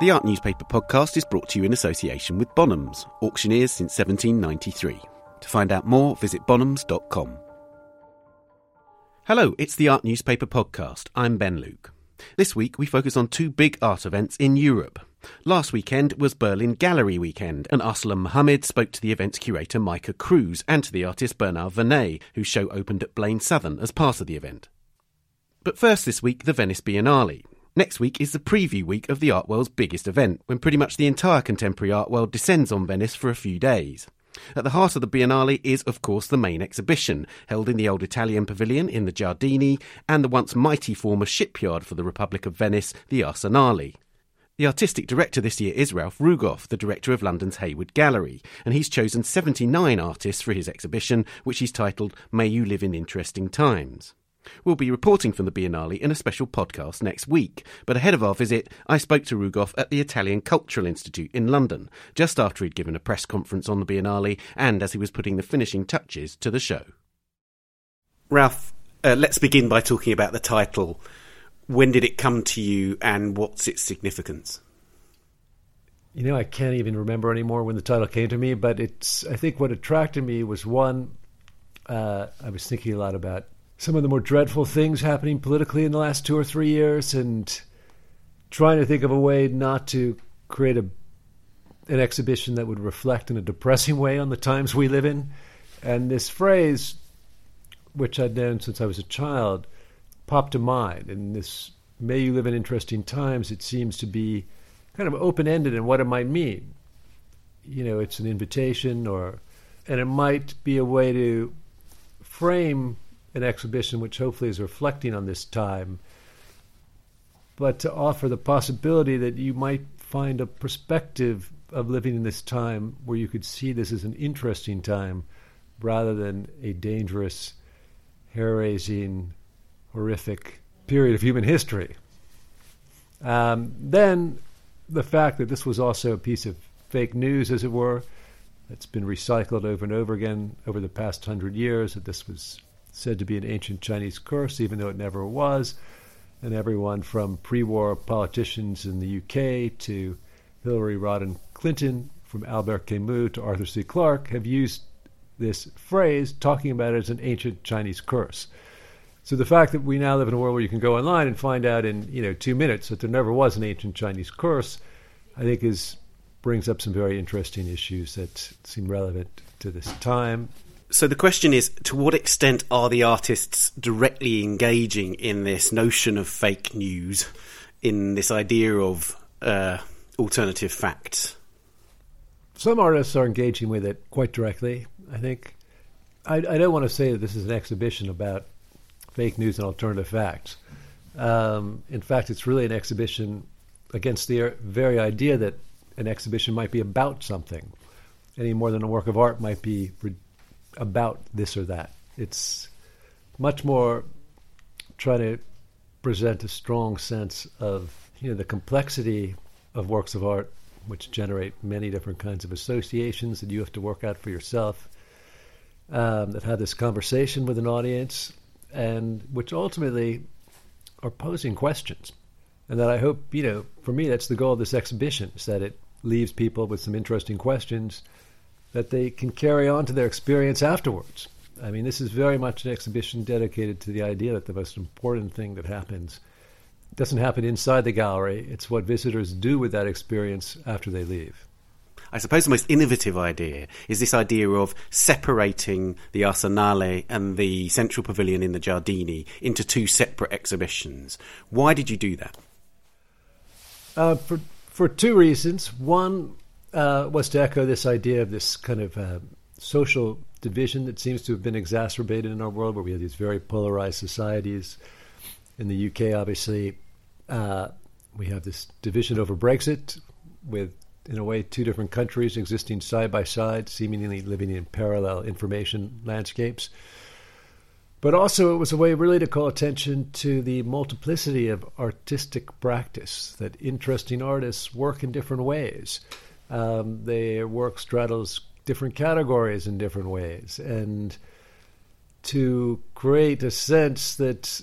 The Art Newspaper podcast is brought to you in association with Bonhams, auctioneers since 1793. To find out more, visit bonhams.com. Hello, it's the Art Newspaper podcast. I'm Ben Luke. This week we focus on two big art events in Europe. Last weekend was Berlin Gallery Weekend, and Arsalan Mohammad spoke to the event's curator Maike Cruse and to the artist Bernar Venet, whose show opened at Blaine Southern as part of the event. But first this week, the Venice Biennale. Next week is the preview week of the art world's biggest event, when pretty much the entire contemporary art world descends on Venice for a few days. At the heart of the Biennale is, of course, the main exhibition, held in the old Italian pavilion in the Giardini and the once mighty former shipyard for the Republic of Venice, the Arsenale. The artistic director this year is Ralph Rugoff, the director of London's Hayward Gallery, and he's chosen 79 artists for his exhibition, which he's titled May You Live in Interesting Times. We'll be reporting from the Biennale in a special podcast next week. But ahead of our visit, I spoke to Rugoff at the Italian Cultural Institute in London, just after he'd given a press conference on the Biennale and as he was putting the finishing touches to the show. Ralph, uh, let's begin by talking about the title. When did it come to you and what's its significance? You know, I can't even remember anymore when the title came to me, but it's, I think what attracted me was one, uh, I was thinking a lot about some of the more dreadful things happening politically in the last two or three years and trying to think of a way not to create a an exhibition that would reflect in a depressing way on the times we live in. And this phrase, which I'd known since I was a child, popped to mind. And this may you live in interesting times, it seems to be kind of open ended in what it might mean. You know, it's an invitation or and it might be a way to frame an exhibition which hopefully is reflecting on this time, but to offer the possibility that you might find a perspective of living in this time where you could see this as an interesting time rather than a dangerous, hair raising, horrific period of human history. Um, then the fact that this was also a piece of fake news, as it were, that's been recycled over and over again over the past hundred years, that this was said to be an ancient Chinese curse, even though it never was. And everyone from pre war politicians in the UK to Hillary Rodham Clinton, from Albert Camus to Arthur C. Clarke, have used this phrase talking about it as an ancient Chinese curse. So the fact that we now live in a world where you can go online and find out in you know two minutes that there never was an ancient Chinese curse, I think is brings up some very interesting issues that seem relevant to this time so the question is to what extent are the artists directly engaging in this notion of fake news in this idea of uh, alternative facts? Some artists are engaging with it quite directly i think. I, I, don't want to say that this is an exhibition about fake news and alternative facts. Um, in fact it's really an exhibition against the very idea that an exhibition might be about something any more than a work of art might be about this or that. It's much more trying to present a strong sense of you know the complexity of works of art, which generate many different kinds of associations that you have to work out for yourself. Um, that have this conversation with an audience, and which ultimately are posing questions. And that I hope, you know, for me, that's the goal of this exhibition, is that it leaves people with some interesting questions that they can carry on to their experience afterwards. I mean, this is very much an exhibition dedicated to the idea that the most important thing that happens doesn't happen inside the gallery. It's what visitors do with that experience after they leave. I suppose the most innovative idea is this idea of separating the Arsenale and the Central Pavilion in the Giardini into two separate exhibitions. Why did you do that? Uh, for for two reasons. One, uh, was to echo this idea of this kind of uh, social division that seems to have been exacerbated in our world, where we have these very polarized societies. In the UK, obviously, uh, we have this division over Brexit, with, in a way, two different countries existing side by side, seemingly living in parallel information landscapes. But also, it was a way really to call attention to the multiplicity of artistic practice, that interesting artists work in different ways um, their work straddles different categories in different ways, and to create a sense that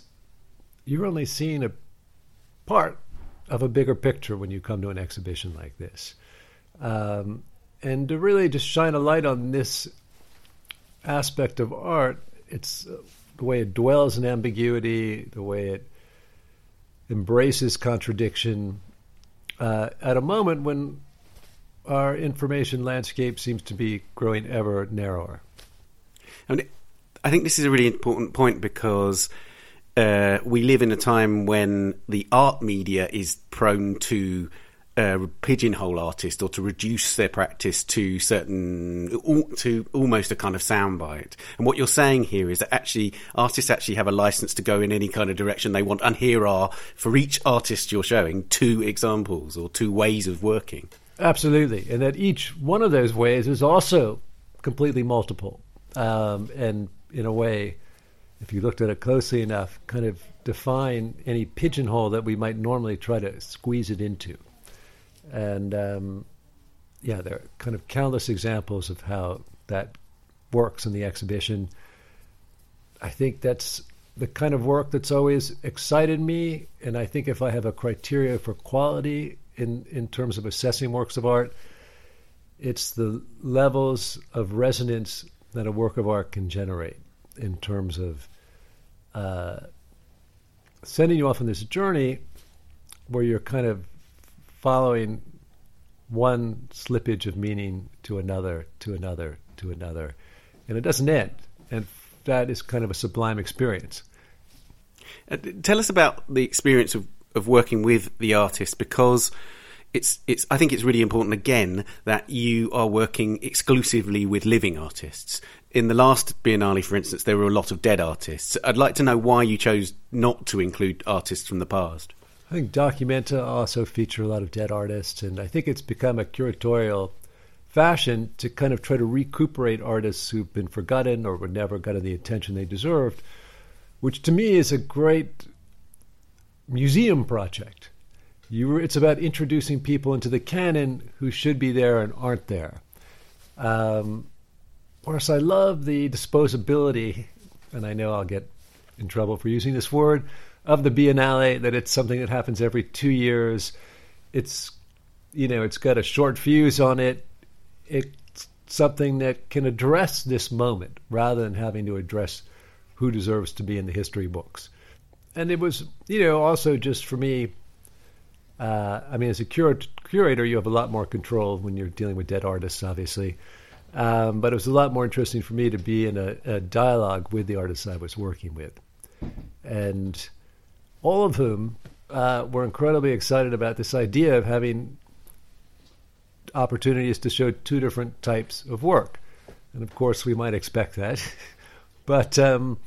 you're only seeing a part of a bigger picture when you come to an exhibition like this. Um, and to really just shine a light on this aspect of art, it's uh, the way it dwells in ambiguity, the way it embraces contradiction uh, at a moment when our information landscape seems to be growing ever narrower. And I think this is a really important point because uh, we live in a time when the art media is prone to uh, pigeonhole artists or to reduce their practice to certain to almost a kind of soundbite. And what you're saying here is that actually artists actually have a license to go in any kind of direction they want. And here are for each artist you're showing two examples or two ways of working. Absolutely, and that each one of those ways is also completely multiple, um, and in a way, if you looked at it closely enough, kind of define any pigeonhole that we might normally try to squeeze it into. And um, yeah, there are kind of countless examples of how that works in the exhibition. I think that's the kind of work that's always excited me. And I think if I have a criteria for quality in, in terms of assessing works of art, it's the levels of resonance that a work of art can generate in terms of uh, sending you off on this journey where you're kind of following one slippage of meaning to another, to another, to another. And it doesn't end. And that is kind of a sublime experience. Uh, tell us about the experience of, of working with the artist because it's it's I think it's really important again that you are working exclusively with living artists. In the last Biennale, for instance, there were a lot of dead artists. I'd like to know why you chose not to include artists from the past. I think Documenta also feature a lot of dead artists, and I think it's become a curatorial fashion to kind of try to recuperate artists who've been forgotten or were never gotten the attention they deserved, which to me is a great museum project you, it's about introducing people into the canon who should be there and aren't there. Um, course, I love the disposability, and I know I'll get in trouble for using this word, of the Biennale, that it's something that happens every two years. It's, you know, it's got a short fuse on it. It's something that can address this moment rather than having to address who deserves to be in the history books. And it was, you know, also just for me, uh, I mean, as a cur- curator, you have a lot more control when you're dealing with dead artists, obviously. Um, but it was a lot more interesting for me to be in a, a, dialogue with the artists I was working with. And all of whom uh, were incredibly excited about this idea of having opportunities to show two different types of work. And of course, we might expect that. but um,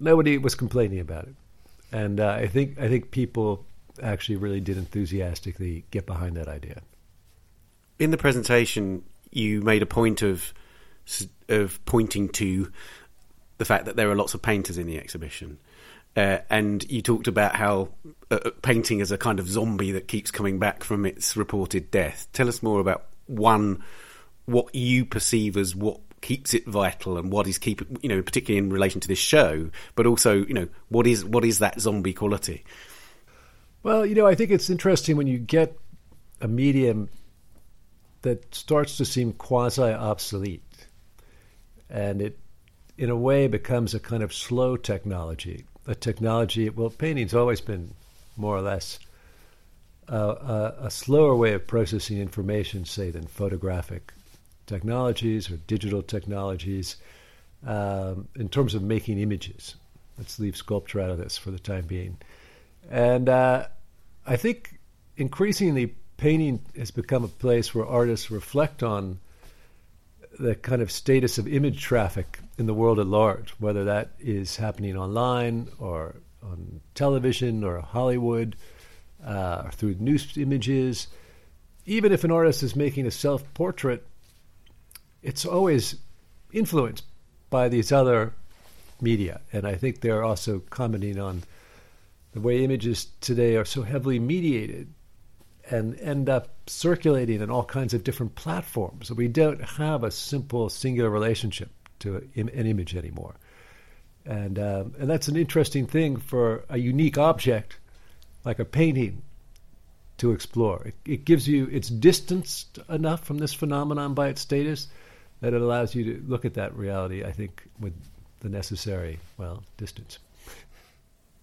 nobody was complaining about it. And uh, I think I think people actually really did enthusiastically get behind that idea. In the presentation, you made a point of of pointing to the fact that there are lots of painters in the exhibition. Uh, and you talked about how uh, uh, painting is a kind of zombie that keeps coming back from its reported death. Tell us more about one, what you perceive as what keeps it vital and what is keeping, you know, particularly in relation to this show, but also, you know, what is what is that zombie quality? Well, you know, I think it's interesting when you get a medium that starts to seem quasi obsolete and it, in a way, becomes a kind of slow technology. A technology, well, painting's always been more or less a, a, a slower way of processing information, say, than photographic technologies or digital technologies um, in terms of making images. Let's leave sculpture out of this for the time being. And uh, I think increasingly painting has become a place where artists reflect on the kind of status of image traffic in the world at large, whether that is happening online or on television or Hollywood uh, or through news images. Even if an artist is making a self portrait, it's always influenced by these other media. And I think they're also commenting on the way images today are so heavily mediated and end up circulating in all kinds of different platforms. We don't have a simple singular relationship to an image anymore. And, um, and that's an interesting thing for a unique object like a painting to explore. It, it gives you, it's distanced enough from this phenomenon by its status that it allows you to look at that reality, I think, with the necessary, well, distance.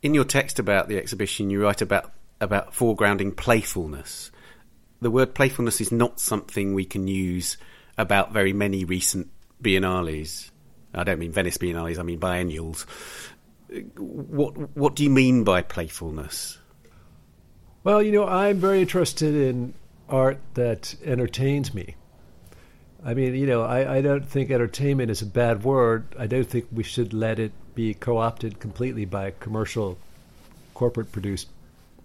In your text about the exhibition, you write about, about foregrounding playfulness. The word playfulness is not something we can use about very many recent biennales. I don't mean Venice biennales, I mean biennials. What, what do you mean by playfulness? Well, you know, I'm very interested in art that entertains me. I mean, you know, I, I don't think entertainment is a bad word. I don't think we should let it be co opted completely by commercial, corporate produced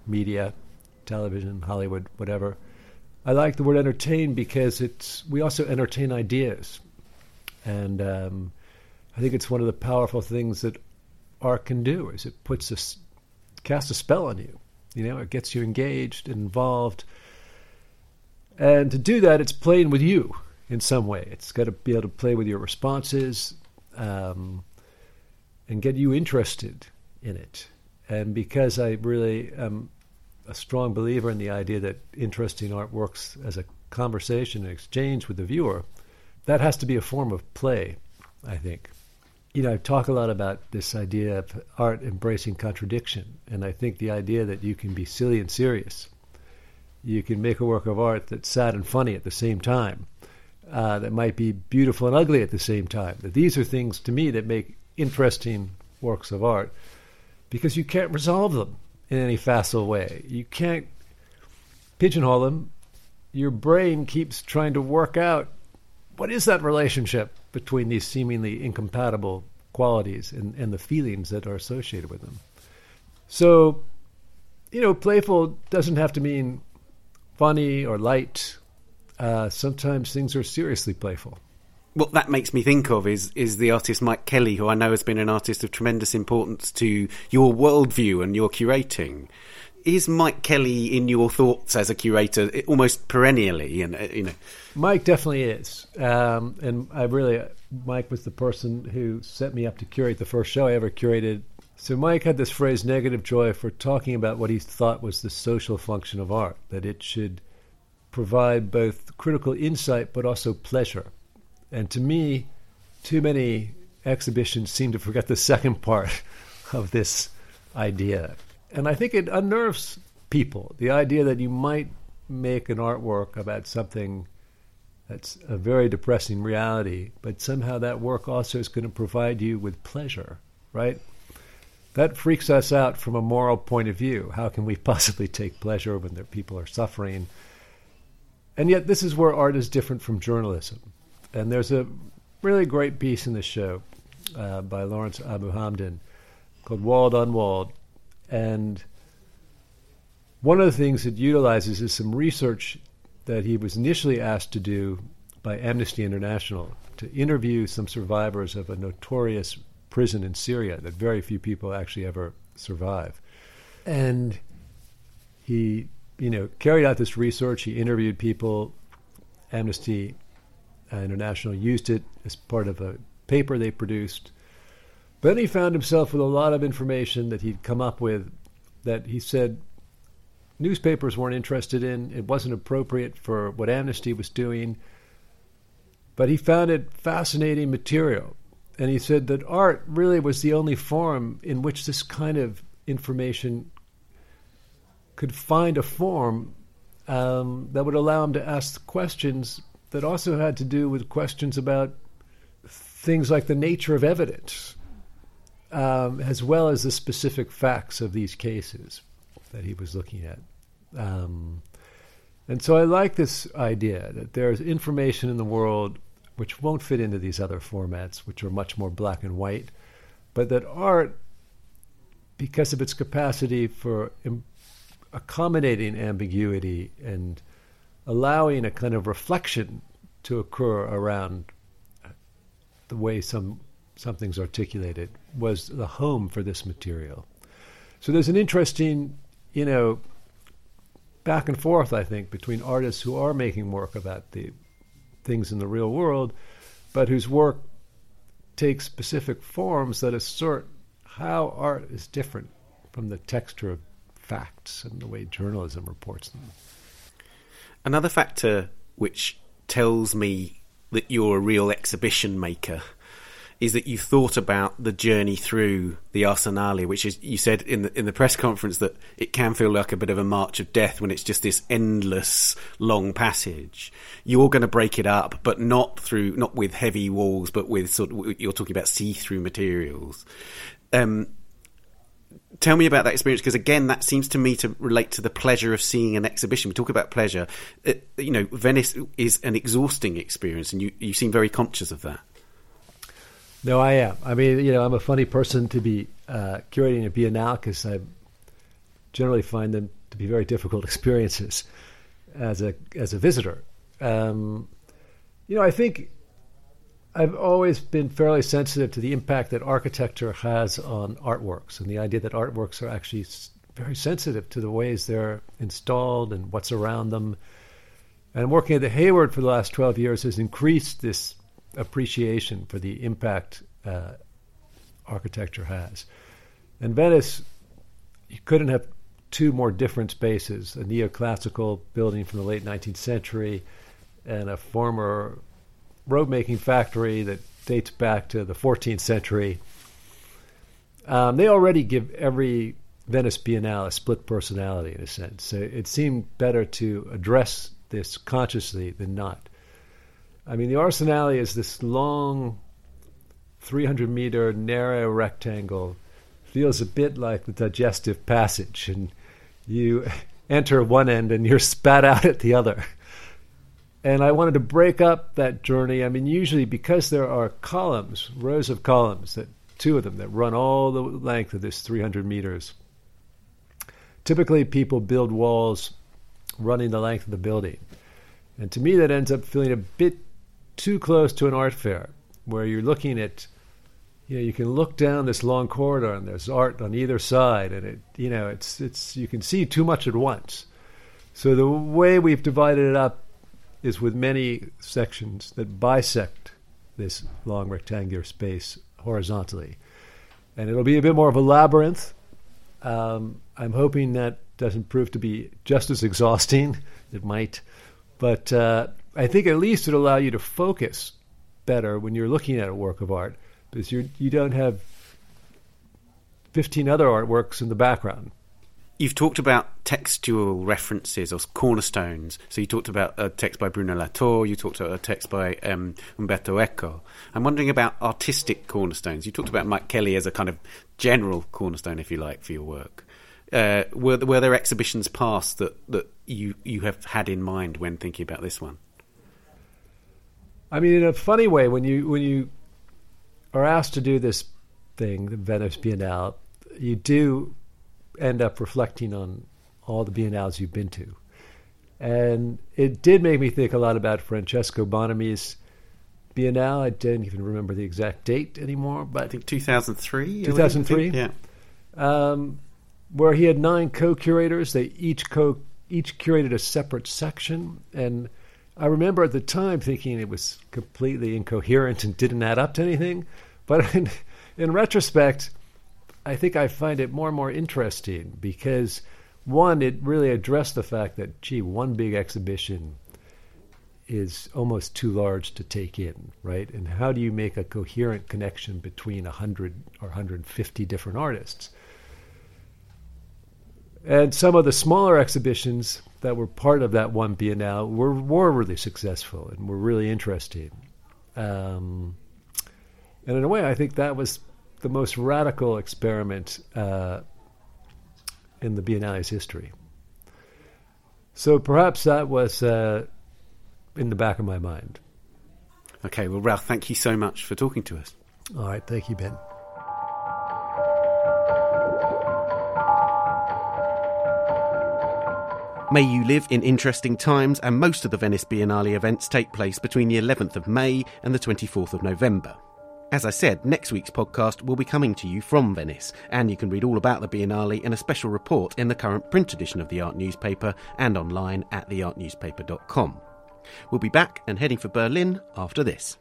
media, television, Hollywood, whatever. I like the word entertain because it's we also entertain ideas, and um, I think it's one of the powerful things that art can do is it puts a casts a spell on you. You know, it gets you engaged and involved. And to do that, it's playing with you in some way. It's got to be able to play with your responses um, and get you interested in it. And because I really am a strong believer in the idea that interesting art works as a conversation and exchange with the viewer, that has to be a form of play, I think you know, I talk a lot about this idea of art embracing contradiction, and I think the idea that you can be silly and serious, you can make a work of art that's sad and funny at the same time, uh, that might be beautiful and ugly at the same time. That these are things to me that make interesting works of art, because you can't resolve them in any facile way. You can't pigeonhole them. Your brain keeps trying to work out what is that relationship between these seemingly incompatible qualities and, and the feelings that are associated with them. So, you know, playful doesn't have to mean funny or light. Uh, sometimes things are seriously playful. What that makes me think of is is the artist Mike Kelley, who I know has been an artist of tremendous importance to your worldview and your curating is Mike Kelley in your thoughts as a curator almost perennially? And uh, you know, Mike definitely is, um, and I really Mike was the person who set me up to curate the first show I ever curated. So Mike had this phrase "negative joy" for talking about what he thought was the social function of art, that it should provide both critical insight but also pleasure. And to me, too many exhibitions seem to forget the second part of this idea and I think it unnerves people. The idea that you might make an artwork about something that's a very depressing reality, but somehow that work also is going to provide you with pleasure, right? That freaks us out from a moral point of view. How can we possibly take pleasure when people are suffering? And yet, this is where art is different from journalism. And there's a really great piece in the show uh, by Lawrence Abu Hamdan called Walled Unwalled, and one of the things it utilizes is some research that he was initially asked to do by Amnesty International to interview some survivors of a notorious prison in Syria that very few people actually ever survive. And he, you know, carried out this research. He interviewed people. Amnesty uh, International used it as part of a paper they produced. But he found himself with a lot of information that he'd come up with that he said newspapers weren't interested in. It wasn't appropriate for what Amnesty was doing. But he found it fascinating material. And he said that art really was the only form in which this kind of information could find a form um, that would allow him to ask questions that also had to do with questions about things like the nature of evidence um, as well as the specific facts of these cases that he was looking at. Um, and so I like this idea that there's information in the world which won't fit into these other formats, which are much more black and white, but that art, because of its capacity for accommodating ambiguity and allowing a kind of reflection to occur around the way some something's articulated, was the home for this material. So there's an interesting, you know, back and forth, I think, between artists who are making work about the things in the real world, but whose work takes specific forms that assert how art is different from the texture of facts and the way journalism reports them. Another factor which tells me that you're a real exhibition maker is that you thought about the journey through the Arsenale, which is you said in the in the press conference that it can feel like a bit of a march of death when it's just this endless long passage. You're going to break it up, but not through not with heavy walls, but with sort of you're talking about see through materials. Um, tell me about that experience because again that seems to me to relate to the pleasure of seeing an exhibition we talk about pleasure it, you know venice is an exhausting experience and you, you seem very conscious of that no, I am. I mean, you know, I'm a funny person to be uh, curating a biennale because I generally find them to be very difficult experiences as a as a visitor. Um, you know, I think I've always been fairly sensitive to the impact that architecture has on artworks, and the idea that artworks are actually very sensitive to the ways they're installed and what's around them. And working at the Hayward for the last 12 years has increased this appreciation for the impact uh, architecture has. In Venice, you couldn't have two more different spaces a neoclassical building from the late 19th century and a former road making factory that dates back to the 14th century. Um, they already give every Venice Biennale a split personality in a sense. So it seemed better to address this consciously than not. I mean, the Arsenale is this long, 300 meter narrow rectangle. Feels a bit like the digestive passage, and you enter one end and you're spat out at the other. And I wanted to break up that journey. I mean, usually because there are columns, rows of columns, that two of them that run all the length of this 300 meters. Typically, people build walls running the length of the building. And to me, that ends up feeling a bit too close to an art fair where you're looking at you know you can look down this long corridor and there's art on either side and it you know it's it's you can see too much at once so the way we've divided it up is with many sections that bisect this long rectangular space horizontally. And it'll be a bit more of a labyrinth. Um, i'm hoping that doesn't prove to be just as exhausting. It might. But uh, I think at least it'll allow you to focus better when you're looking at a work of art because you you don't have 15 other artworks in the background. You've talked about textual references or cornerstones. So you talked about a text by Bruno Latour, you talked about a text by um, Umberto Eco. I'm wondering about artistic cornerstones. You talked about Mike Kelley as a kind of general cornerstone, if you like, for your work. Uh, were, were there exhibitions past that, that you, you have had in mind when thinking about this one? I mean, in a funny way, when you when you are asked to do this thing, the Venice Biennale, you do end up reflecting on all the biennales you've been to, and it did make me think a lot about Francesco Bonami's Biennale. I don't even remember the exact date anymore, but I think 2003. 2003, yeah. Um, where he had nine co-curators. They each co each curated a separate section, and I remember at the time thinking it was completely incoherent and didn't add up to anything. But in, in retrospect, I think I find it more and more interesting because, one, it really addressed the fact that, gee, one big exhibition is almost too large to take in, right? And how do you make a coherent connection between 100 or 150 different artists? And some of the smaller exhibitions that were part of that one Biennale were, were really successful and were really interesting. Um, and in a way, I think that was the most radical experiment uh, in the Biennale's history. So perhaps that was uh, in the back of my mind. Okay, well, Ralph, thank you so much for talking to us. All right, thank you, Ben. May you live in interesting times, and most of the Venice Biennale events take place between the 11th of May and the 24th of November. As I said, next week's podcast will be coming to you from Venice, and you can read all about the Biennale in a special report in the current print edition of the Art Newspaper and online at theartnewspaper.com. We'll be back and heading for Berlin after this.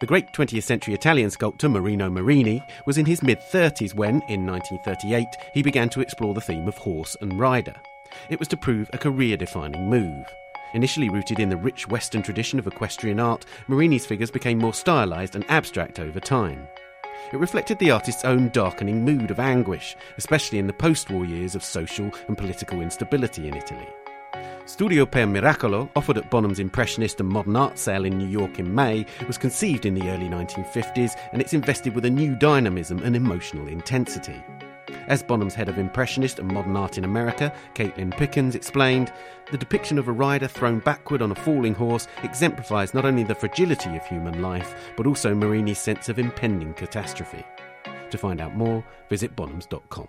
The great 20th century Italian sculptor Marino Marini was in his mid 30s when, in 1938, he began to explore the theme of horse and rider. It was to prove a career defining move. Initially rooted in the rich Western tradition of equestrian art, Marini's figures became more stylised and abstract over time. It reflected the artist's own darkening mood of anguish, especially in the post war years of social and political instability in Italy. Studio per Miracolo, offered at Bonham's Impressionist and Modern Art Sale in New York in May, was conceived in the early 1950s and it's invested with a new dynamism and emotional intensity. As Bonham's head of Impressionist and Modern Art in America, Caitlin Pickens, explained, the depiction of a rider thrown backward on a falling horse exemplifies not only the fragility of human life, but also Marini's sense of impending catastrophe. To find out more, visit bonhams.com.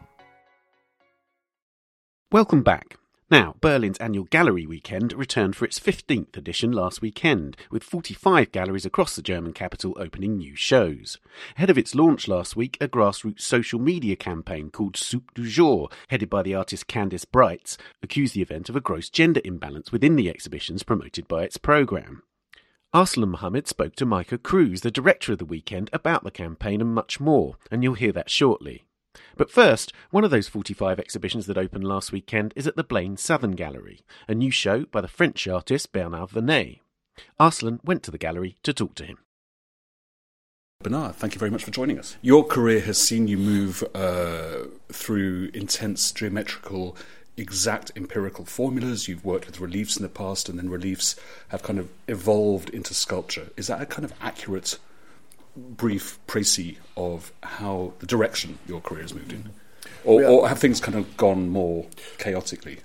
Welcome back. Now, Berlin's annual gallery weekend returned for its 15th edition last weekend, with 45 galleries across the German capital opening new shows. Ahead of its launch last week, a grassroots social media campaign called Soupe du Jour, headed by the artist Candice Breitz, accused the event of a gross gender imbalance within the exhibitions promoted by its programme. Arsalan Mohammad spoke to Maike Cruse, the director of the weekend, about the campaign and much more, and you'll hear that shortly. But first, one of those 45 exhibitions that opened last weekend is at the Blaine Southern Gallery, a new show by the French artist Bernar Venet. Arsalan went to the gallery to talk to him. Bernar, thank you very much for joining us. Your career has seen you move uh, through intense geometrical, exact empirical formulas. You've worked with reliefs in the past, and then reliefs have kind of evolved into sculpture. Is that a kind of accurate brief précis of how the direction your career has moved in? Mm-hmm. Or, or have things kind of gone more chaotically?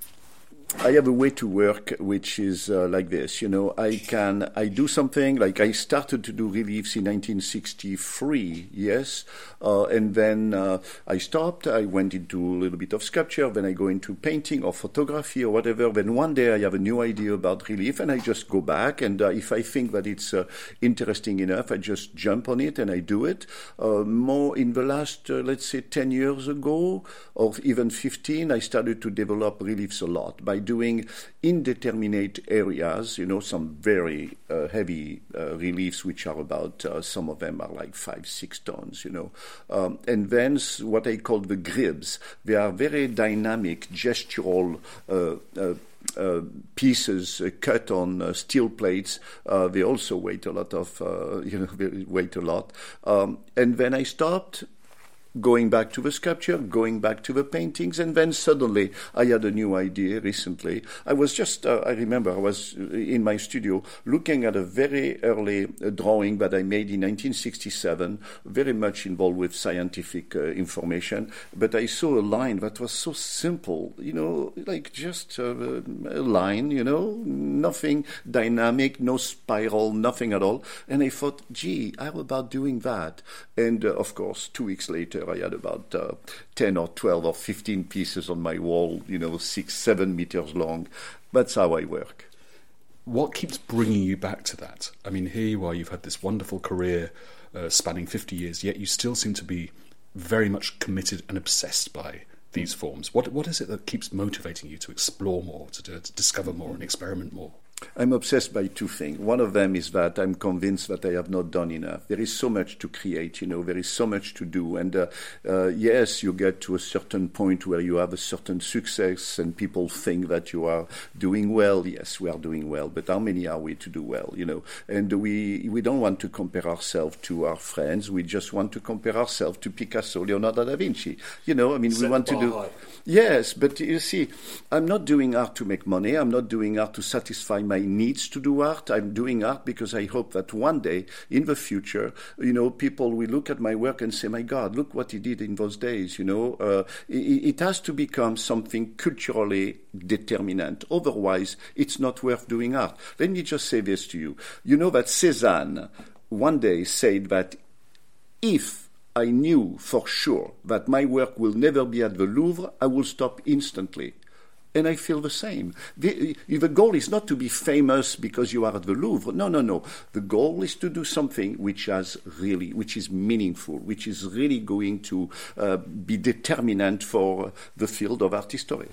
I have a way to work which is uh, like this. You know, I can I do something like I started to do reliefs in 1963, yes, uh, and then uh, I stopped. I went into a little bit of sculpture. Then I go into painting or photography or whatever. Then one day I have a new idea about relief, and I just go back. And uh, if I think that it's uh, interesting enough, I just jump on it and I do it. Uh, more in the last, let's say, 10 years ago, or even 15, I started to develop reliefs a lot by doing indeterminate areas, you know, some very uh, heavy uh, reliefs, which are about, uh, some of them are like five, six tons, you know. Um, and then what I call the gribs. They are very dynamic, gestural uh, uh, uh, pieces uh, cut on uh, steel plates. they also weight a lot of, you know, weight a lot. Um, and when I stopped going back to the sculpture, going back to the paintings, and then suddenly I had a new idea recently. I was just, uh, I remember I was in my studio looking at a very early uh, drawing that I made in 1967, very much involved with scientific uh, information, but I saw a line that was so simple, you know, like just uh, a line, you know, nothing dynamic, no spiral, nothing at all. And I thought, gee, how about doing that? And uh, of course, two weeks later, I had about uh, 10 or 12 or 15 pieces on my wall, you know, six, seven meters long. That's how I work. What keeps bringing you back to that? I mean, here you are, you've had this wonderful career uh, spanning 50 years, yet you still seem to be very much committed and obsessed by these forms. What, what is it that keeps motivating you to explore more, to, to discover more, and experiment more? I'm obsessed by two things. One of them is that I'm convinced that I have not done enough. There is so much to create, you know, there is so much to do. And uh, uh, yes, you get to a certain point where you have a certain success and people think that you are doing well. Yes, we are doing well, but how many are we to do well, you know? And we, we don't want to compare ourselves to our friends. We just want to compare ourselves to Picasso, Leonardo da Vinci. You know, I mean, Set we want to do. High. Yes, but you see, I'm not doing art to make money. I'm not doing art to satisfy my needs to do art. I'm doing art because I hope that one day in the future, you know, people will look at my work and say, my God, look what he did in those days, you know. Uh, it, it has to become something culturally determinant. Otherwise, it's not worth doing art. Let me just say this to you. You know that Cézanne one day said that if I knew for sure that my work will never be at the Louvre, I will stop instantly. And I feel the same. The, the, goal is not to be famous because you are at the Louvre. No, no, no. The goal is to do something which has really, which is meaningful, which is really going to uh, be determinant for the field of art history.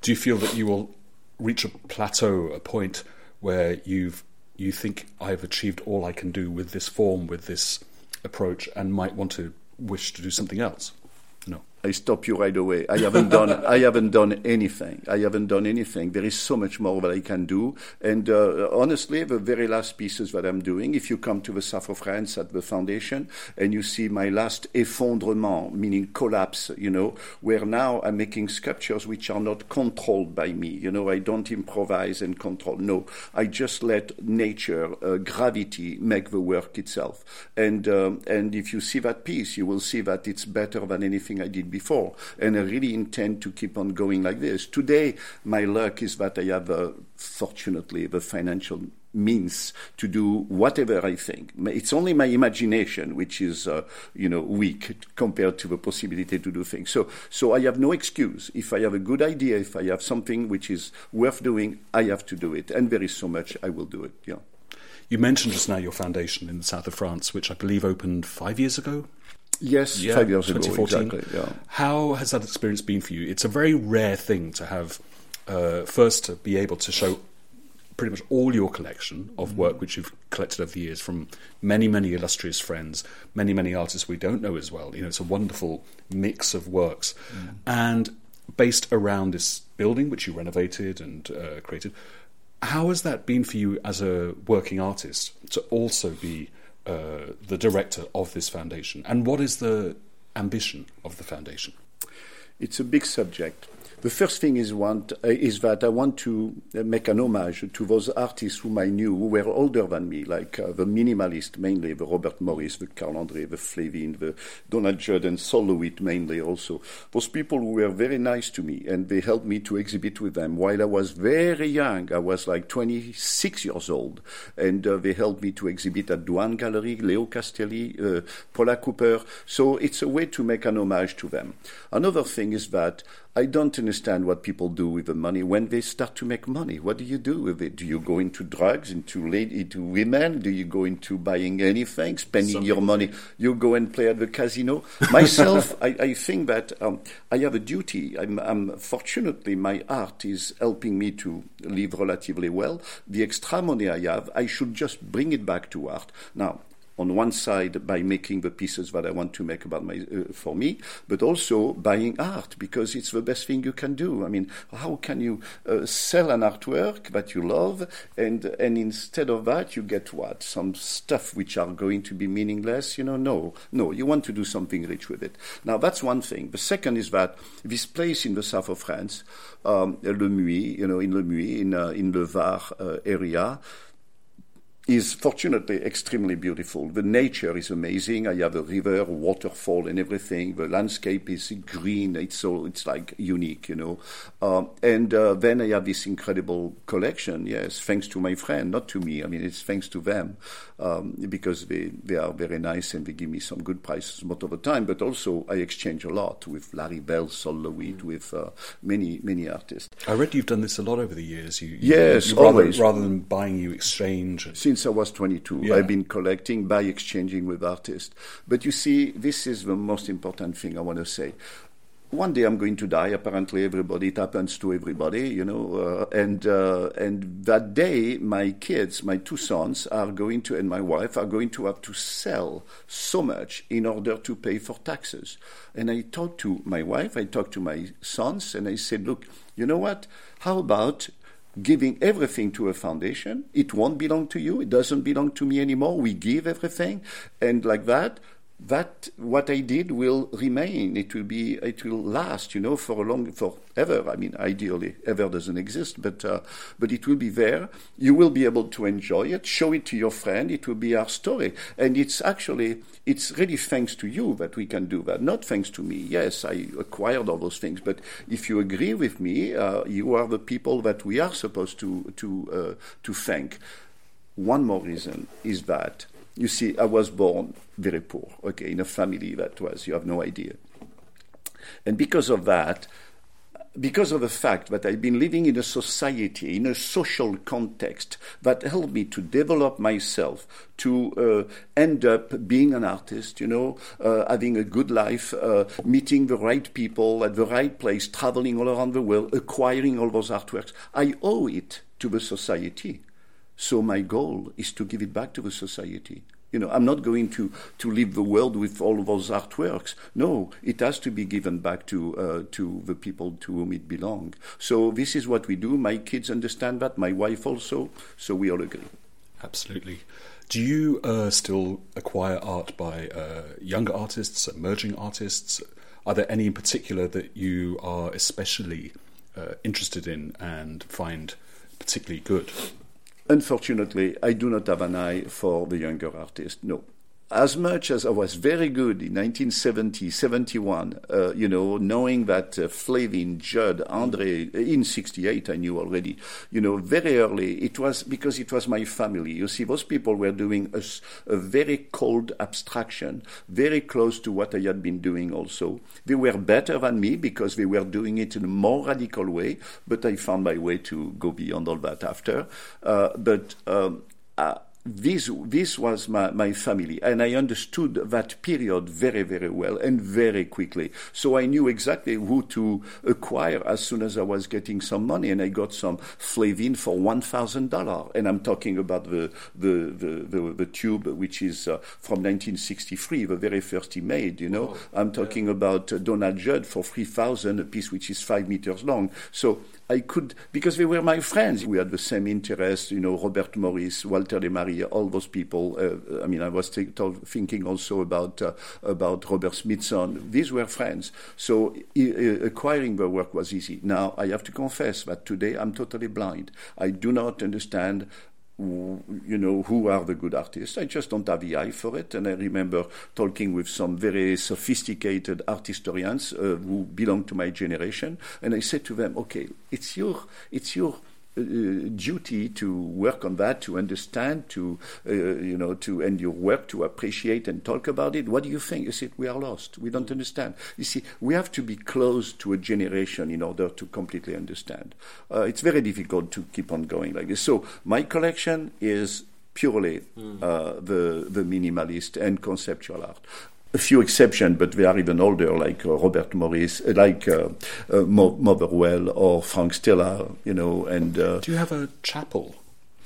Do you feel that you will reach a plateau, a point where you've you think I've achieved all I can do with this form, with this approach, and might want to wish to do something else? No. I stop you right away. I haven't done. I haven't done anything. I haven't done anything. There is so much more that I can do. And uh, honestly, the very last pieces that I'm doing, if you come to the south of France at the foundation and you see my last effondrement, meaning collapse, you know, where now I'm making sculptures which are not controlled by me. You know, I don't improvise and control. No, I just let nature, uh, gravity, make the work itself. And um, and if you see that piece, you will see that it's better than anything I did before. And I really intend to keep on going like this. Today, my luck is that I have, uh, fortunately, the financial means to do whatever I think. It's only my imagination which is, uh, you know, weak compared to the possibility to do things. So, so I have no excuse. If I have a good idea, if I have something which is worth doing, I have to do it. And there is so much, I will do it. Yeah. You mentioned just now your foundation in the south of France, which I believe opened five years ago. Yes, Yeah, five years ago, 2014. exactly. Yeah. How has that experience been for you? It's a very rare thing to have, uh, first, to be able to show pretty much all your collection of work which you've collected over the years from many, many illustrious friends, many, many artists we don't know as well. You know, it's a wonderful mix of works. And based around this building, which you renovated and uh, created, how has that been for you as a working artist to also be uh, the director of this foundation? And what is the ambition of the foundation? It's a big subject. The first thing is, want, uh, is that I want to uh, make an homage to those artists whom I knew who were older than me, like uh, the minimalist mainly, the Robert Morris, the Carl Andre, the Flavin, the Donald Judd, and Sol LeWitt mainly also. Those people who were very nice to me and they helped me to exhibit with them while I was very young. I was like 26 years old and uh, they helped me to exhibit at Dwan Gallery, Leo Castelli, uh, Paula Cooper. So it's a way to make an homage to them. Another thing is that I don't understand what people do with the money when they start to make money. What do you do with it? Do you go into drugs, into lady, into women? Do you go into buying anything, spending your money? You go and play at the casino. Myself, I, I think that um, I have a duty. I'm, I'm fortunately my art is helping me to live relatively well. The extra money I have, I should just bring it back to art. Now, on one side by making the pieces that I want to make about my uh, for me, but also buying art because it's the best thing you can do. I mean, how can you uh, sell an artwork that you love and and instead of that you get what some stuff which are going to be meaningless? You know, no, no. You want to do something rich with it. Now that's one thing. The second is that this place in the south of France, um, Le Muy, you know, in Le Muy, in uh, in the Var uh, area is fortunately extremely beautiful. The nature is amazing. I have a river, waterfall, and everything. The landscape is green. It's so it's like unique, you know. Um, and uh, then I have this incredible collection. Yes, thanks to my friend, not to me. I mean, it's thanks to them um, because they they are very nice and they give me some good prices most of the time. But also I exchange a lot with Larry Bell, Sol LeWitt, with uh, many many artists. I read you've done this a lot over the years. You, you- Yes, you rather, always. rather than buying, you exchange. Since I was 22, Yeah. I've been collecting by exchanging with artists. But you see, this is the most important thing I want to say. One day I'm going to die. Apparently, everybody it happens to everybody, you know. Uh, and uh, and that day, my kids, my two sons, are going to, and my wife are going to have to sell so much in order to pay for taxes. And I talked to my wife, I talked to my sons, and I said, look, you know what? How about giving everything to a foundation. It won't belong to you. It doesn't belong to me anymore. We give everything, and like that, that what I did will remain. It will be. It will last. You know, for a long, forever. I mean, ideally, ever doesn't exist, but uh, but it will be there. You will be able to enjoy it. Show it to your friend. It will be our story, and it's actually. It's really thanks to you that we can do that, not thanks to me. Yes, I acquired all those things, but if you agree with me, uh, you are the people that we are supposed to to uh, to thank. One more reason is that you see, I was born very poor, okay, in a family that was you have no idea, and because of that, because of the fact that I've been living in a society, in a social context that helped me to develop myself, to uh, end up being an artist, you know, uh, having a good life, uh, meeting the right people at the right place, traveling all around the world, acquiring all those artworks. I owe it to the society. So my goal is to give it back to the society. You know, I'm not going to, to leave the world with all of those artworks. No, it has to be given back to uh, to the people to whom it belongs. So this is what we do. My kids understand that. My wife also. So we all agree. Absolutely. Do you uh, still acquire art by uh, younger artists, emerging artists? Are there any in particular that you are especially uh, interested in and find particularly good? Unfortunately, I do not have an eye for the younger artist. No, as much as I was very good in 1970, 71, uh, you know, knowing that uh, Flavin, Judd, Andre, in 68, I knew already, you know, very early, it was because it was my family. You see, those people were doing a, a very cold abstraction, very close to what I had been doing also. They were better than me because they were doing it in a more radical way, but I found my way to go beyond all that after. Uh, but um, uh, this, this was my, my family, and I understood that period very, very well and very quickly. So I knew exactly who to acquire as soon as I was getting some money, and I got some Flavin for one thousand dollar. And I'm talking about the the the, the, the tube, which is uh, from 1963, the very first he made. You know, oh, I'm talking yeah. about uh, Donald Judd for three thousand a piece, which is five meters long. So I could, because they were my friends. We had the same interests, you know, Robert Morris, Walter de Maria, all those people. Uh, I mean, I was thinking also about, uh, about Robert Smithson. These were friends. So acquiring the work was easy. Now, I have to confess that today I'm totally blind. I do not understand you know, who are the good artists. I just don't have the eye for it. And I remember talking with some very sophisticated art historians uh, who belong to my generation, and I said to them, "Okay, it's your, it's your." Uh, duty to work on that, to understand, to uh, you know, to end your work, to appreciate and talk about it. What do you think? You said we are lost. We don't understand. You see, we have to be close to a generation in order to completely understand. Uh, it's very difficult to keep on going like this. So my collection is purely mm. uh, the the minimalist and conceptual art a few exceptions, but they are even older, like uh, Robert Morris, uh, like uh, uh, Motherwell or Frank Stella, you know. And uh, do you have a chapel?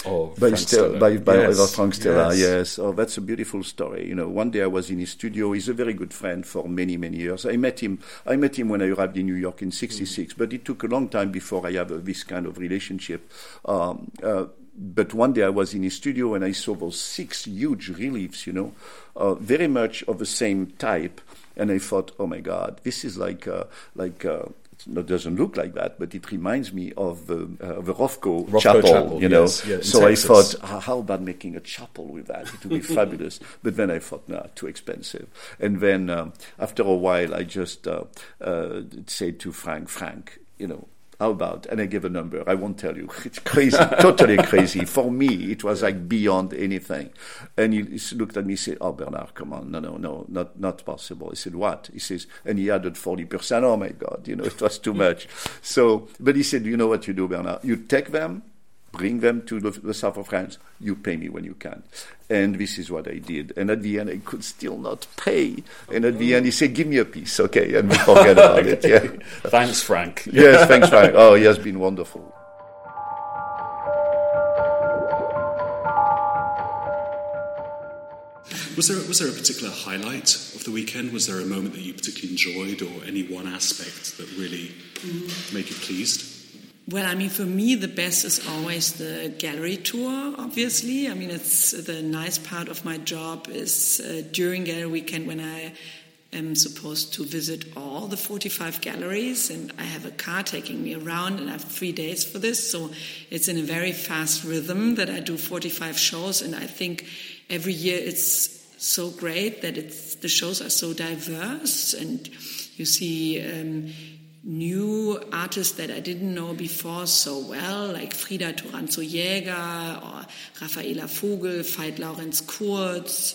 by, Frank Stella. by, by yes. Frank Stella, yes. yes. Oh, that's a beautiful story. You know, one day I was in his studio. He's a very good friend for many, many years. I met him. I met him when I arrived in New York in '66, mm. but it took a long time before I have a, this kind of relationship. Um, uh, but one day I was in his studio and I saw those six huge reliefs, you know, uh, very much of the same type. And I thought, oh my God, this is like, uh, like, uh, it doesn't look like that, but it reminds me of the, uh, the Rothko, Rothko chapel, chapel, you know. Yes, so Texas. I thought, how about making a chapel with that? It would be fabulous. But then I thought, no, too expensive. And then um, after a while, I just uh, uh, said to Frank, Frank, you know, how about? And I gave a number. I won't tell you. It's crazy, totally crazy. For me, it was like beyond anything. And he, looked at me and said, Oh, Bernar, come on. No, no, no, not, not possible. He said, What? He says, and he added 40%. Oh, my God, you know, it was too much. So, but he said, You know what you do, Bernar? You take them, bring them to the, the, south of France. You pay me when you can. And this is what I did. And at the end, I could still not pay. And at the end, he said, Give me a piece, okay? And we forget about okay. it. Yeah. Thanks, Frank. yes, thanks, Frank. Oh, he has been wonderful. Was there, was there a particular highlight of the weekend? Was there a moment that you particularly enjoyed, or any one aspect that really mm. made you pleased? Well, I mean, for me, the best is always the gallery tour, obviously. I mean, it's the nice part of my job is uh, during gallery weekend when I am supposed to visit all the 45 galleries and I have a car taking me around and I have three days for this. So it's in a very fast rhythm that I do 45 shows. And I think every year it's so great that it's, the shows are so diverse and you see, um, new artists that I didn't know before so well, like Frida Toranzo Jäger or Raphaela Vogel, Veit Laurenz Kurz.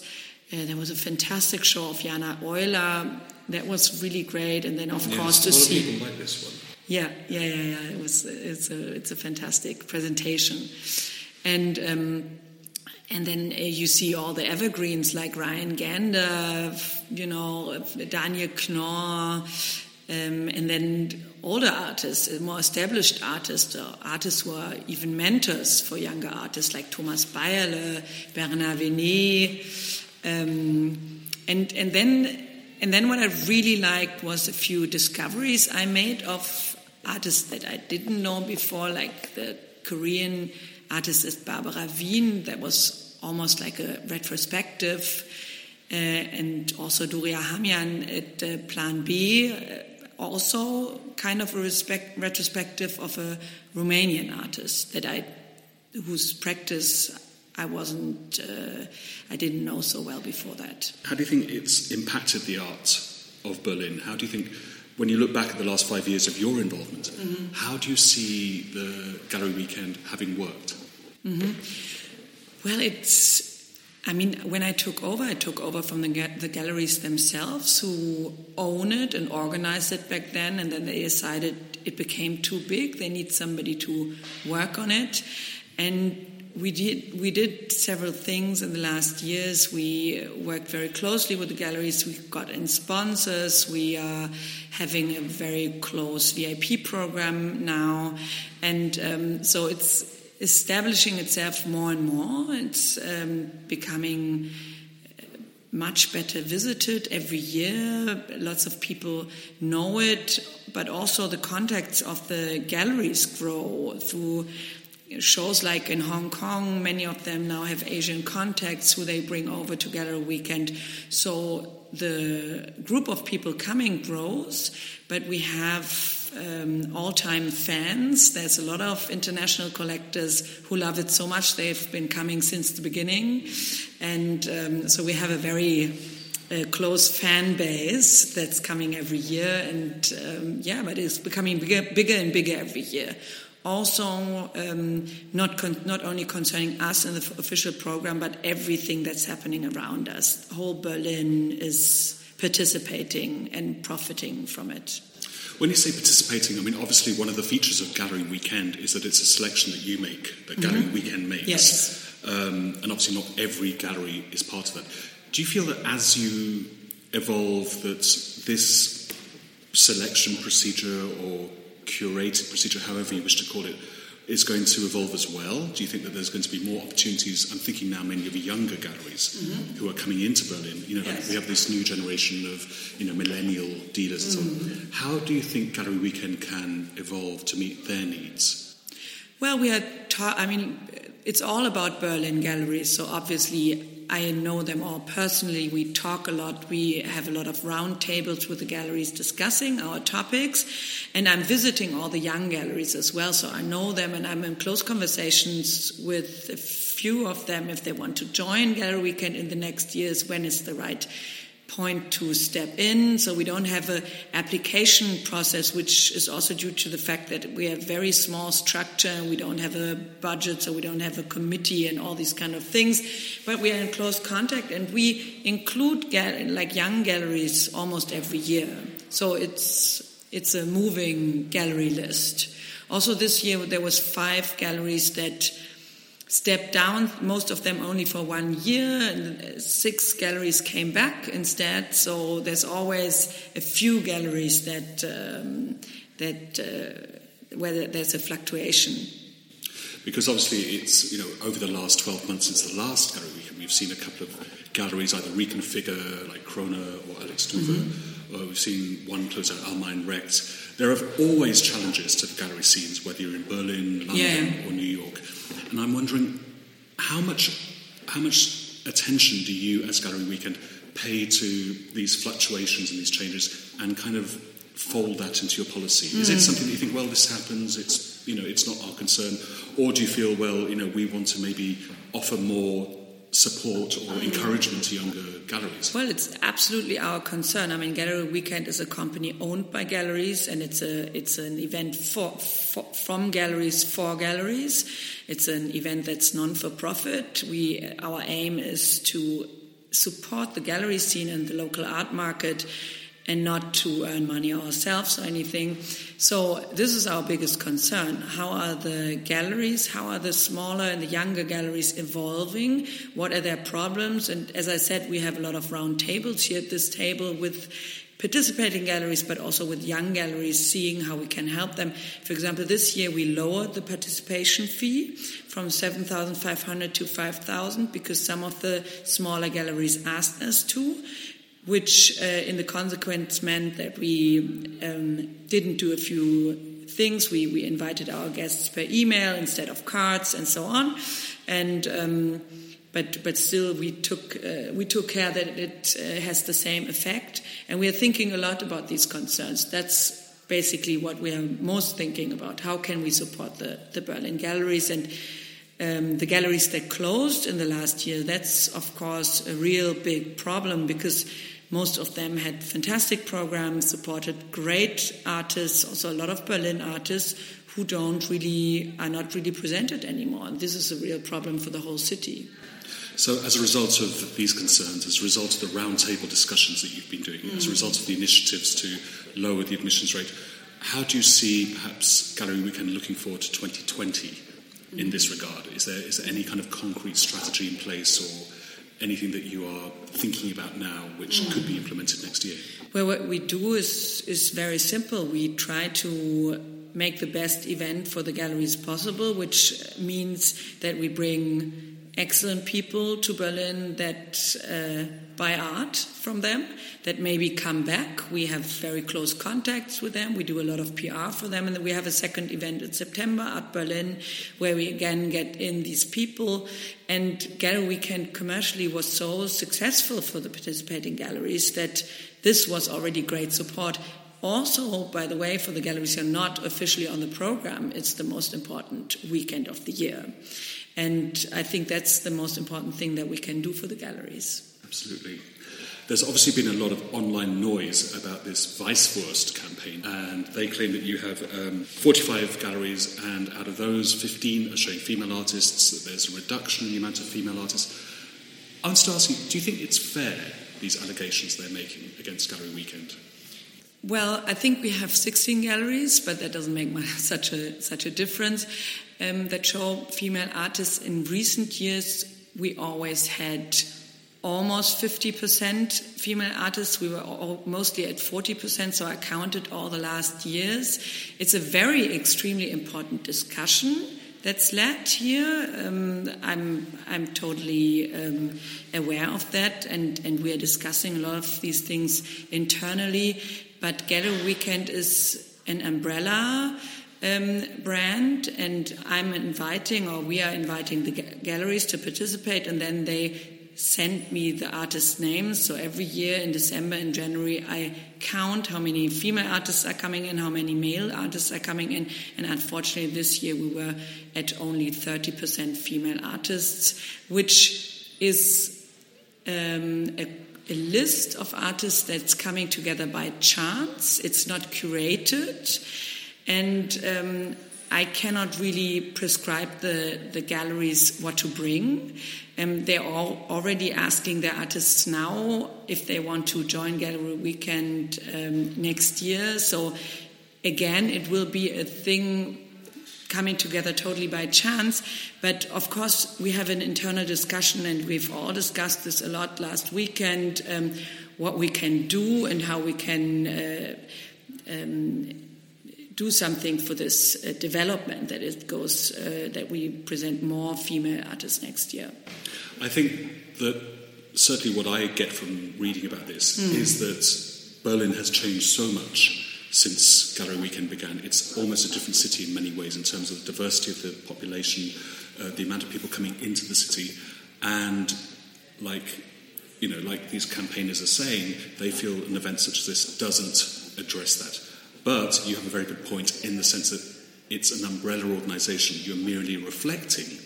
Uh, there was a fantastic show of Jana Euler. That was really great. And then, of yeah, course, to see. like this one. Yeah, yeah, yeah, yeah. It was. It's a. It's a fantastic presentation, and. Um, and then uh, you see all the evergreens like Ryan Gander, you know, Daniel Knorr, Um, and then older artists, more established artists, artists who are even mentors for younger artists like Thomas Bayerle, Bernar Venet. Um, and, and then and then what I really liked was a few discoveries I made of artists that I didn't know before, like the Korean artist Barbara Wien, that was almost like a retrospective, uh, and also Horia Damian at uh, Plan B, uh, also kind of a respect, retrospective of a Romanian artist that I, whose practice I wasn't, uh, I didn't know so well before that. How do you think it's impacted the art of Berlin? How do you think, when you look back at the last five years of your involvement, mm-hmm. how do you see the Gallery Weekend having worked? Mm-hmm. Well, it's, I mean, when I took over, I took over from the, the galleries themselves who own it and organized it back then, and then they decided it became too big. They need somebody to work on it. And we did we did several things in the last years. We worked very closely with the galleries. We got in sponsors. We are having a very close VIP program now, and um, so it's establishing itself more and more. It's um, becoming much better visited every year. Lots of people know it, but also the contacts of the galleries grow through shows like in Hong Kong, many of them now have Asian contacts who they bring over to Gallery Weekend. So the group of people coming grows, but we have um, all time fans. There's a lot of international collectors who love it so much. They've been coming since the beginning. And um, so we have a very uh, close fan base that's coming every year. And um, yeah, but it's becoming bigger, bigger and bigger every year also um, not con- not only concerning us in the f- official program, but everything that's happening around us. Whole Berlin is participating and profiting from it. When you say participating, I mean obviously one of the features of Gallery Weekend is that it's a selection that you make, that Gallery mm-hmm. Weekend makes, yes. um, and obviously not every gallery is part of that. Do you feel that as you evolve, that this selection procedure or curated procedure, however you wish to call it, is going to evolve as well? Do you think that there's going to be more opportunities? I'm thinking now mainly of the younger galleries mm-hmm. who are coming into Berlin. You know, yes. we have this new generation of you know millennial dealers and so on. Mm-hmm. How do you think Gallery Weekend can evolve to meet their needs? Well, we are. Ta- I mean, it's all about Berlin galleries. So obviously, I know them all personally. We talk a lot. We have a lot of roundtables with the galleries discussing our topics. And I'm visiting all the young galleries as well. So I know them and I'm in close conversations with a few of them if they want to join Gallery Weekend in the next years, when is the right point to step in. So we don't have an application process, which is also due to the fact that we have very small structure. We don't have a budget, so we don't have a committee and all these kind of things. But we are in close contact, and we include like young galleries almost every year. So it's it's a moving gallery list. Also, this year there was five galleries that stepped down, most of them only for one year, and six galleries came back instead. So there's always a few galleries that um, that uh, where there's a fluctuation. Because obviously, it's you know over the last 12 months since the last gallery weekend, we've seen a couple of galleries either reconfigure, like Crone or Alex Duve. Mm-hmm. Or we've seen one close out, Allgemein Recht. There are always challenges to the gallery scenes, whether you're in Berlin, London, yeah. or New York. And I'm wondering how much, how much attention do you, as Gallery Weekend, pay to these fluctuations and these changes and kind of fold that into your policy? Mm. Is it hmm. something that you think, well, this happens, it's, you know, it's not our concern? Or do you feel, well, you know, we want to maybe offer more support or encouragement to younger galleries? Well, it's absolutely our concern. I mean, Gallery Weekend is a company owned by galleries, and it's a it's an event for, for from galleries for galleries. It's an event that's non for profit. We our aim is to support the gallery scene and the local art market and not to earn money ourselves or anything. So this is our biggest concern. How are the galleries, how are the smaller and the younger galleries evolving? What are their problems? And as I said, we have a lot of round tables here at this table with participating galleries, but also with young galleries, seeing how we can help them. For example, this year we lowered the participation fee from 7,500 to 5,000 because some of the smaller galleries asked us to which uh, in the consequence meant that we um, didn't do a few things. We, we invited our guests per email instead of cards and so on. And um, but but still we took uh, we took care that it uh, has the same effect, and we are thinking a lot about these concerns. That's basically what we are most thinking about. How can we support the, the Berlin galleries and um, the galleries that closed in the last year? That's of course a real big problem because most of them had fantastic programs, supported great artists, also a lot of Berlin artists who don't really are not really presented anymore. And this is a real problem for the whole city. So, as a result of these concerns, as a result of the roundtable discussions that you've been doing, mm. as a mm. result of the initiatives to lower the admissions rate, how do you see perhaps Gallery Weekend looking forward to 2020 mm. In this regard? Is there, is there any kind of concrete strategy in place or anything that you are thinking about now which mm. could be implemented next year? Well, what we do is, is very simple. We try to make the best event for the galleries possible, which means that we bring excellent people to Berlin that uh, buy art from them, that maybe come back. We have very close contacts with them. We do a lot of PR for them. And we have a second event in September at Berlin where we again get in these people. And Gallery Weekend commercially was so successful for the participating galleries that this was already great support. Also, by the way, for the galleries who are not officially on the program, it's the most important weekend of the year. And I think that's the most important thing that we can do for the galleries. Absolutely. There's obviously been a lot of online noise about this Weißwurst campaign, and they claim that you have um, 45 galleries, and out of those, 15 are showing female artists, that there's a reduction in the amount of female artists. I'm just asking, do you think it's fair, these allegations they're making against Gallery Weekend? Well, I think we have 16 galleries, but that doesn't make such a such a difference. Um, that show female artists in recent years, we always had almost 50% female artists. We were mostly at 40%, so I counted all the last years. It's a very extremely important discussion that's led here. Um, I'm I'm totally um, aware of that, and and we are discussing a lot of these things internally. But Gallery Weekend is an umbrella um, brand, and I'm inviting, or we are inviting the galleries to participate, and then they send me the artists' names. So every year in December and January, I count how many female artists are coming in, how many male artists are coming in. And unfortunately, this year we were at only 30% female artists, which is um, a a list of artists that's coming together by chance. It's not curated. And um, I cannot really prescribe the, the galleries what to bring. Um, they're all already asking their artists now if they want to join Gallery Weekend um, next year. So, again, it will be a thing coming together totally by chance. But of course, we have an internal discussion, and we've all discussed this a lot last weekend um, what we can do and how we can. Uh, um, do something for this uh, development that it goes uh, that we present more female artists next year. I think that certainly what I get from reading about this mm. is that Berlin has changed so much since Gallery Weekend began. It's almost a different city in many ways in terms of the diversity of the population, uh, the amount of people coming into the city, and like you know, like these campaigners are saying, they feel an event such as this doesn't address that. But you have a very good point in the sense that it's an umbrella organisation. You're merely reflecting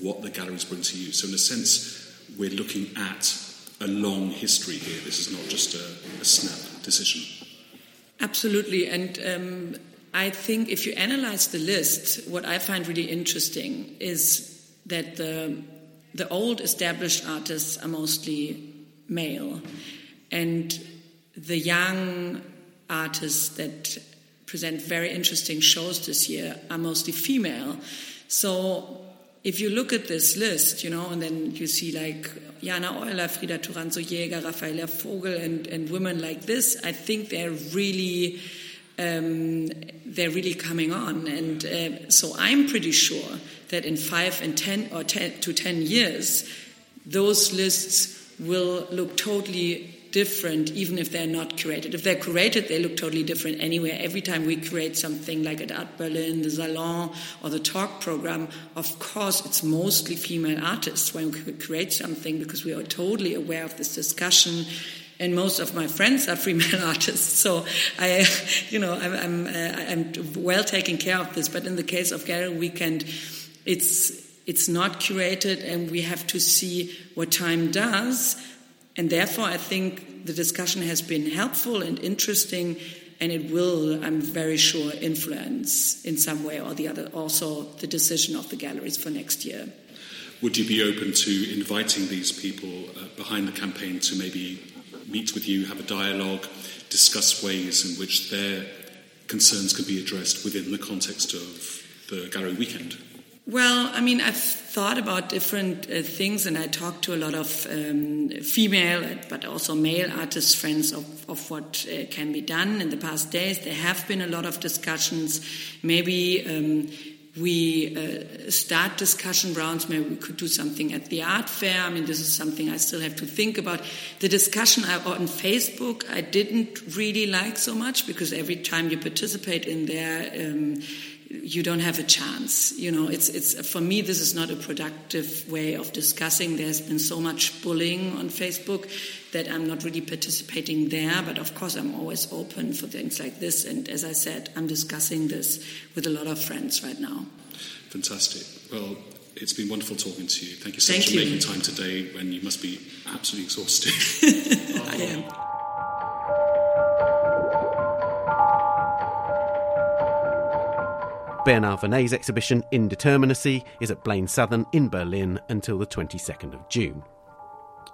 what the galleries bring to you. So, in a sense, we're looking at a long history here. This is not just a, a snap decision. Absolutely. And um, I think if you analyze the list, what I find really interesting is that the, the old established artists are mostly male, and the young artists that present very interesting shows this year are mostly female. So if you look at this list, you know, and then you see like Jana Euler, Frida Toranzo Jäger, Raphaela Vogel, and, and women like this, I think they're really um, they're really coming on. And uh, so I'm pretty sure that in five and ten or ten to ten years, those lists will look totally different, even if they're not curated. If they're curated, they look totally different anywhere. Every time we create something like at Art Berlin, the Salon, or the talk program, of course, it's mostly female artists when we create something because we are totally aware of this discussion. And most of my friends are female artists, so I, you know, I'm, I'm, uh, I'm well taken care of this. But in the case of Gallery Weekend, it's it's not curated, and we have to see what time does and therefore, I think the discussion has been helpful and interesting, and it will, I'm very sure, influence in some way or the other also the decision of the galleries for next year. Would you be open to inviting these people uh, behind the campaign to maybe meet with you, have a dialogue, discuss ways in which their concerns can be addressed within the context of the gallery weekend? Well, I mean, I've thought about different uh, things, and I talked to a lot of um, female, uh, but also male artist friends of, of what uh, can be done in the past days. There have been a lot of discussions. Maybe um, we uh, start discussion rounds. Maybe we could do something at the art fair. I mean, this is something I still have to think about. The discussion I, on Facebook, I didn't really like so much because every time you participate in there, um, you don't have a chance. You know, it's it's for me this is not a productive way of discussing. There's been so much bullying on Facebook that I'm not really participating there. But of course, I'm always open for things like this. And as I said, I'm discussing this with a lot of friends right now. Fantastic. Well, it's been wonderful talking to you. Thank you so Thank much you. for making time today when you must be absolutely exhausted. I am. Bernar Venet's exhibition Indeterminacy is at Blaine Southern in Berlin until the 22nd of June.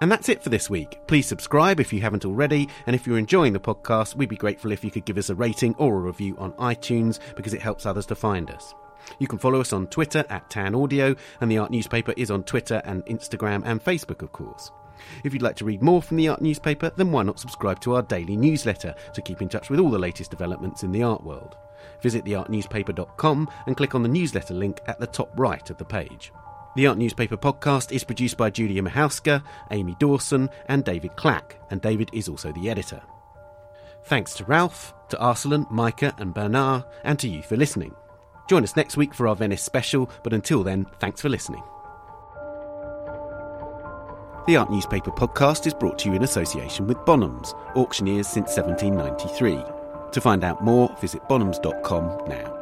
And that's it for this week. Please subscribe if you haven't already, and if you're enjoying the podcast, we'd be grateful if you could give us a rating or a review on iTunes because it helps others to find us. You can follow us on Twitter at Tan Audio, and the Art Newspaper is on Twitter and Instagram and Facebook, of course. If you'd like to read more from the Art Newspaper, then why not subscribe to our daily newsletter to keep in touch with all the latest developments in the art world? Visit theartnewspaper.com and click on the newsletter link at the top right of the page. The Art Newspaper podcast is produced by Julia Michalska, Amy Dawson, and David Clack, and David is also the editor. Thanks to Ralph, to Arsalan, Maike, and Bernar, and to you for listening. Join us next week for our Venice special, but until then, thanks for listening. The Art Newspaper podcast is brought to you in association with Bonhams, auctioneers since 1793. To find out more, visit bonhams.com now.